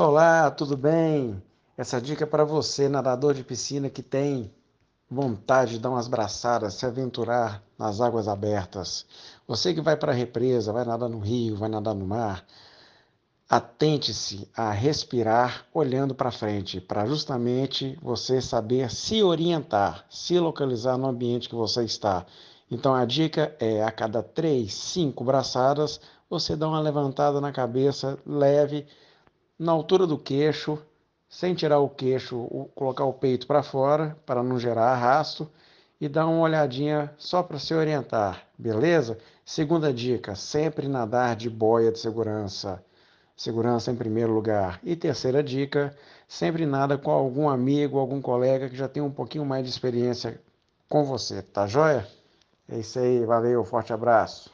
Olá, tudo bem? Essa dica é para você, nadador de piscina que tem vontade de dar umas braçadas, se aventurar nas águas abertas. Você que vai para a represa, vai nadar no rio, vai nadar no mar, atente-se a respirar olhando para frente, para justamente você saber se orientar, se localizar no ambiente que você está. Então a dica é a cada três, cinco braçadas, você dá uma levantada na cabeça leve na altura do queixo, sem tirar o queixo, colocar o peito para fora, para não gerar arrasto, e dar uma olhadinha só para se orientar, beleza? Segunda dica, sempre nadar de boia de segurança. Segurança em primeiro lugar. E terceira dica, sempre nada com algum amigo, algum colega que já tem um pouquinho mais de experiência com você, tá joia? É isso aí, valeu, forte abraço.